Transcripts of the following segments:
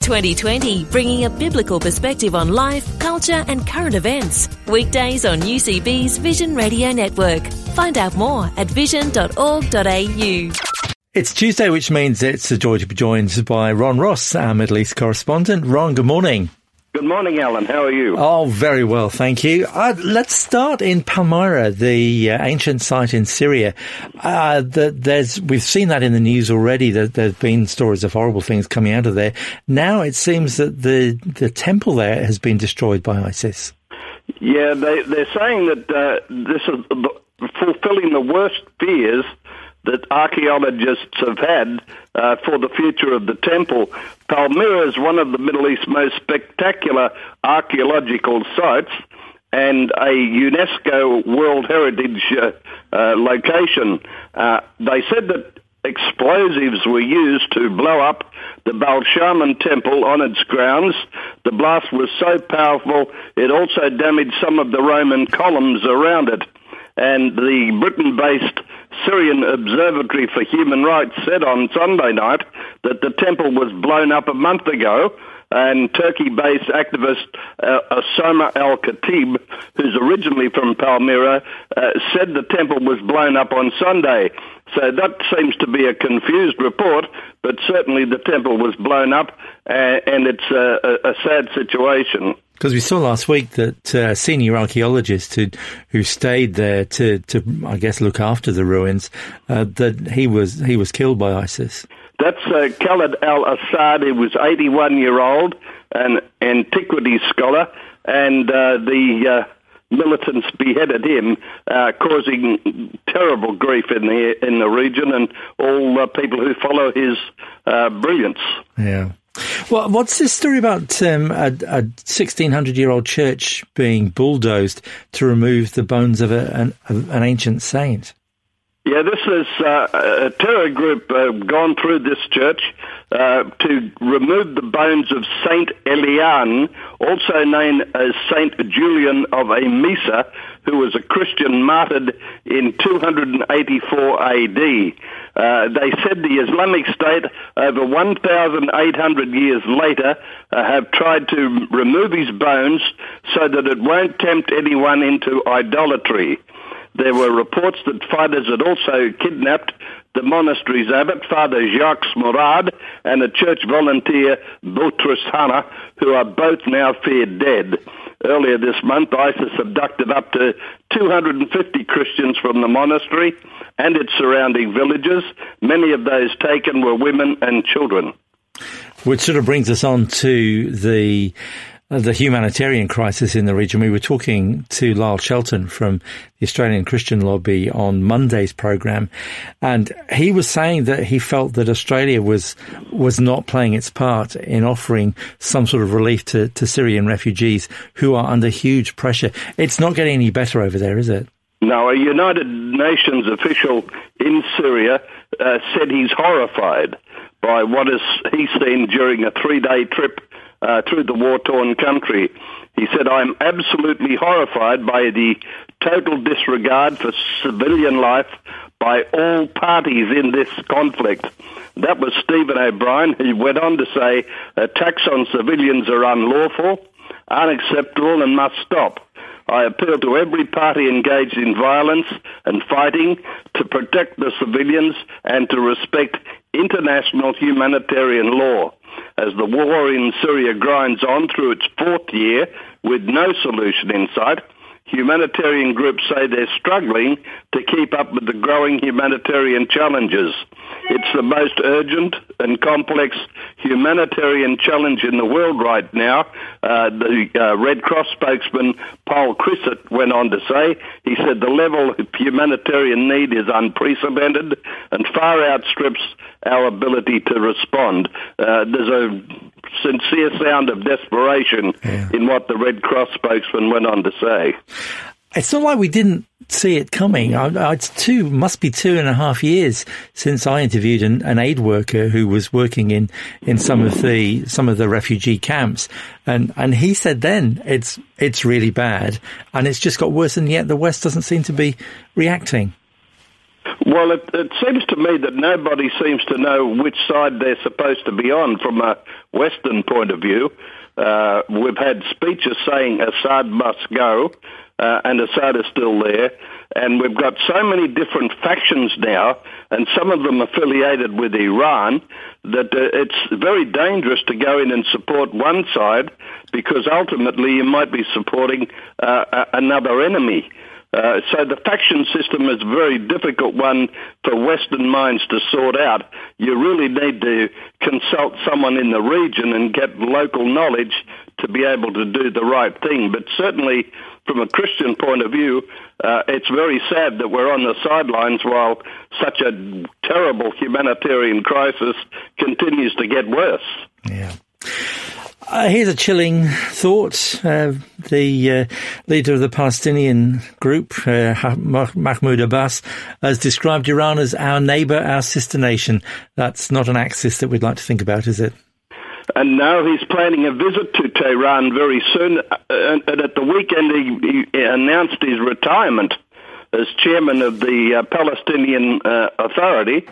2020, bringing a biblical perspective on life, culture, and current events. Weekdays on UCB's Vision Radio Network. Find out more at vision.org.au. It's Tuesday, which means it's a joy to be joined by Ron Ross, our Middle East correspondent. Ron, good morning. Good morning, Alan. How are you? Oh, very well, thank you. Uh, let's start in Palmyra, the uh, ancient site in Syria. Uh, the, there's we've seen that in the news already. That there's been stories of horrible things coming out of there. Now it seems that the the temple there has been destroyed by ISIS. Yeah, they, they're saying that uh, this is fulfilling the worst fears that archaeologists have had uh, for the future of the temple. Palmyra is one of the Middle East's most spectacular archaeological sites and a UNESCO World Heritage uh, uh, location. Uh, they said that explosives were used to blow up the Baal Shamin temple on its grounds. The blast was so powerful it also damaged some of the Roman columns around it. And the Britain-based Syrian Observatory for Human Rights said on Sunday night that the temple was blown up a month ago and Turkey-based activist uh, Osama al-Khatib, who's originally from Palmyra, uh, said the temple was blown up on Sunday. So that seems to be a confused report, but certainly the temple was blown up, uh, and it's a, a, a sad situation. Because we saw last week that uh, senior archaeologist who who stayed there to, to I guess look after the ruins uh, that he was he was killed by ISIS. That's uh, Khalid Al Assad, who was 81 year old, an antiquities scholar, and uh, the uh, militants beheaded him, uh, causing terrible grief in the in the region and all the people who follow his uh, brilliance. Yeah. Well, what's this story about um, a, a 1600 year old church being bulldozed to remove the bones of a, an, an ancient saint? Yeah, this is uh, a terror group uh, gone through this church uh, to remove the bones of Saint Elian, also known as Saint Julian of Emesa, who was a Christian martyred in 284 AD. Uh, they said the Islamic State, over 1,800 years later, uh, have tried to remove his bones so that it won't tempt anyone into idolatry. There were reports that fighters had also kidnapped the monastery's abbot, Father Jacques Murad, and a church volunteer, Boutros Hanna, who are both now feared dead. Earlier this month, ISIS abducted up to 250 Christians from the monastery and its surrounding villages. Many of those taken were women and children. Which sort of brings us on to the the humanitarian crisis in the region. We were talking to Lyle Shelton from the Australian Christian Lobby on Monday's program, and he was saying that he felt that Australia was was not playing its part in offering some sort of relief to, to Syrian refugees who are under huge pressure. It's not getting any better over there, is it? No, a United Nations official in Syria uh, said he's horrified by what is he's seen during a three-day trip uh, through the war-torn country. He said, I'm absolutely horrified by the total disregard for civilian life by all parties in this conflict. That was Stephen O'Brien. He went on to say, attacks on civilians are unlawful, unacceptable, and must stop. I appeal to every party engaged in violence and fighting to protect the civilians and to respect international humanitarian law as the war in Syria grinds on through its fourth year with no solution in sight. Humanitarian groups say they're struggling to keep up with the growing humanitarian challenges. It's the most urgent, and complex humanitarian challenge in the world right now. Uh, the uh, Red Cross spokesman Paul Crisset went on to say, he said the level of humanitarian need is unprecedented and far outstrips our ability to respond. Uh, there's a sincere sound of desperation yeah. in what the Red Cross spokesman went on to say. It's not like we didn't see it coming. It's two, must be two and a half years since I interviewed an, an, aid worker who was working in, in some of the, some of the refugee camps. And, and he said then it's, it's really bad and it's just got worse and yet the West doesn't seem to be reacting. Well, it, it seems to me that nobody seems to know which side they're supposed to be on from a Western point of view. Uh, we've had speeches saying Assad must go uh, and Assad is still there. And we've got so many different factions now, and some of them affiliated with Iran, that uh, it's very dangerous to go in and support one side because ultimately you might be supporting uh, another enemy. Uh, so the faction system is a very difficult one for Western minds to sort out. You really need to consult someone in the region and get local knowledge to be able to do the right thing. But certainly from a Christian point of view, uh, it's very sad that we're on the sidelines while such a terrible humanitarian crisis continues to get worse. Yeah. Uh, here's a chilling thought. Uh, the uh, leader of the Palestinian group, uh, Mahmoud Abbas, has described Iran as our neighbour, our sister nation. That's not an axis that we'd like to think about, is it? And now he's planning a visit to Tehran very soon. Uh, and at the weekend, he, he announced his retirement as chairman of the uh, Palestinian Authority.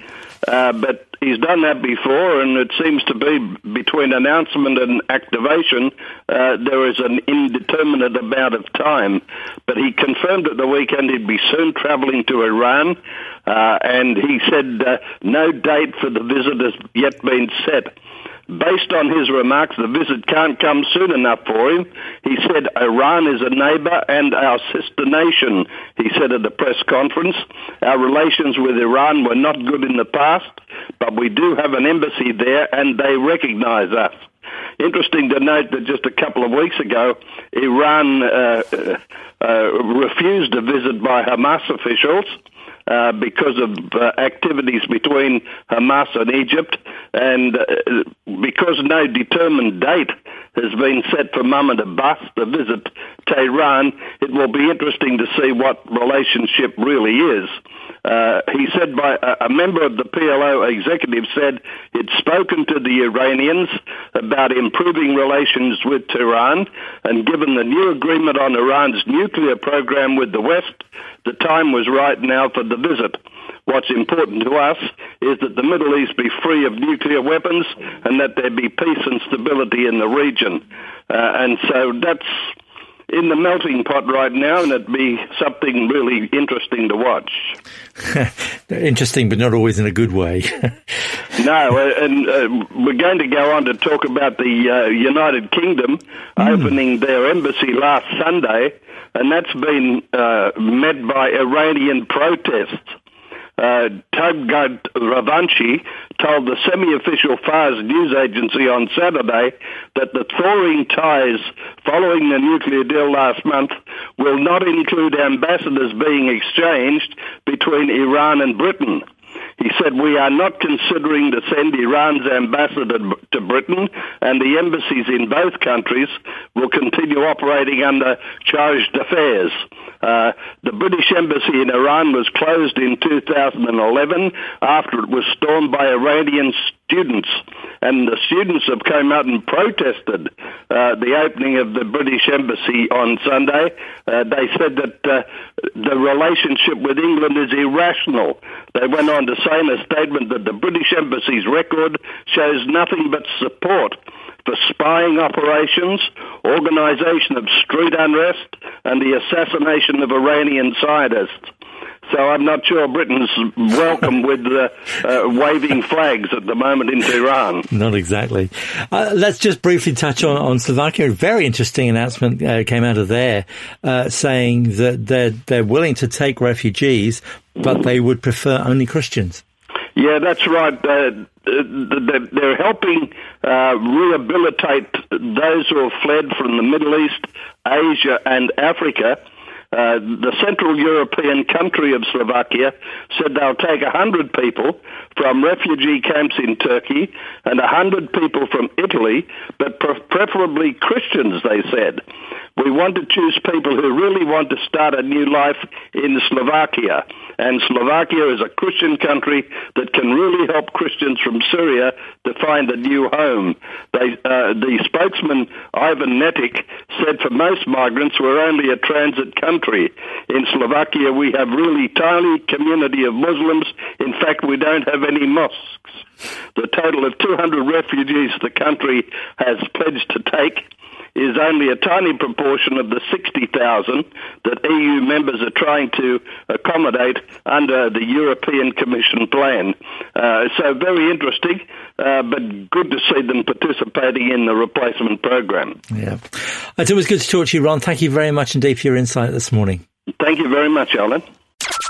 But he's done that before, and it seems to be between announcement and activation, uh, there is an indeterminate amount of time. But he confirmed at the weekend he'd be soon travelling to Iran, uh, and he said uh, no date for the visit has yet been set. Based on his remarks, the visit can't come soon enough for him. He said, Iran is a neighbour and our sister nation, he said at the press conference. Our relations with Iran were not good in the past, but we do have an embassy there and they recognise us. Interesting to note that just a couple of weeks ago, Iran uh, uh, refused a visit by Hamas officials. Uh, because of uh, activities between Hamas and Egypt, and uh, because no determined date has been set for Mahmoud Abbas to visit Tehran, it will be interesting to see what relationship really is. Uh, he said by a, a, member of the PLO executive said he'd spoken to the Iranians about improving relations with Tehran, and given the new agreement on Iran's nuclear program with the West, the time was right now for the visit. What's important to us is that the Middle East be free of nuclear weapons and that there be peace and stability in the region. Uh, and so that's in the melting pot right now, and it'd be something really interesting to watch. interesting, but not always in a good way. no, uh, and uh, we're going to go on to talk about the uh, United Kingdom mm. opening their embassy last Sunday, and that's been uh, met by Iranian protests uh, Ravanchi told the semi-official Fars news agency on Saturday that the thawing ties following the nuclear deal last month will not include ambassadors being exchanged between Iran and Britain. He said, We are not considering to send Iran's ambassador to Britain, and the embassies in both countries will continue operating under charge d'affaires. Uh, the British embassy in Iran was closed in 2011 after it was stormed by Iranian students, and the students have come out and protested uh, the opening of the British embassy on Sunday. Uh, they said that uh, the relationship with England is irrational. They went on to say in a statement that the British embassy's record shows nothing but support for spying operations, organisation of street unrest, and the assassination of Iranian scientists. So I'm not sure Britain's welcome with uh, uh, waving flags at the moment in Tehran. Not exactly. Uh, let's just briefly touch on, on Slovakia. A very interesting announcement uh, came out of there uh, saying that they're, they're willing to take refugees, but they would prefer only Christians. Yeah, that's right. Uh, they're helping uh, rehabilitate those who have fled from the Middle East, Asia, and Africa. Uh, the Central European country of Slovakia said they'll take 100 people from refugee camps in Turkey and 100 people from Italy, but pre- preferably Christians, they said. We want to choose people who really want to start a new life in Slovakia. And Slovakia is a Christian country that can really help Christians from Syria to find a new home. They, uh, the spokesman, Ivan Netik, said for most migrants, we're only a transit country. In Slovakia, we have really tiny community of Muslims. In fact, we don't have any mosques. The total of 200 refugees the country has pledged to take is only a tiny proportion of the 60,000 that EU members are trying to accommodate under the European Commission plan. Uh, so very interesting, uh, but good to see them participating in the replacement program. Yeah. It's always good to talk to you, Ron. Thank you very much indeed for your insight this morning. Thank you very much, Alan.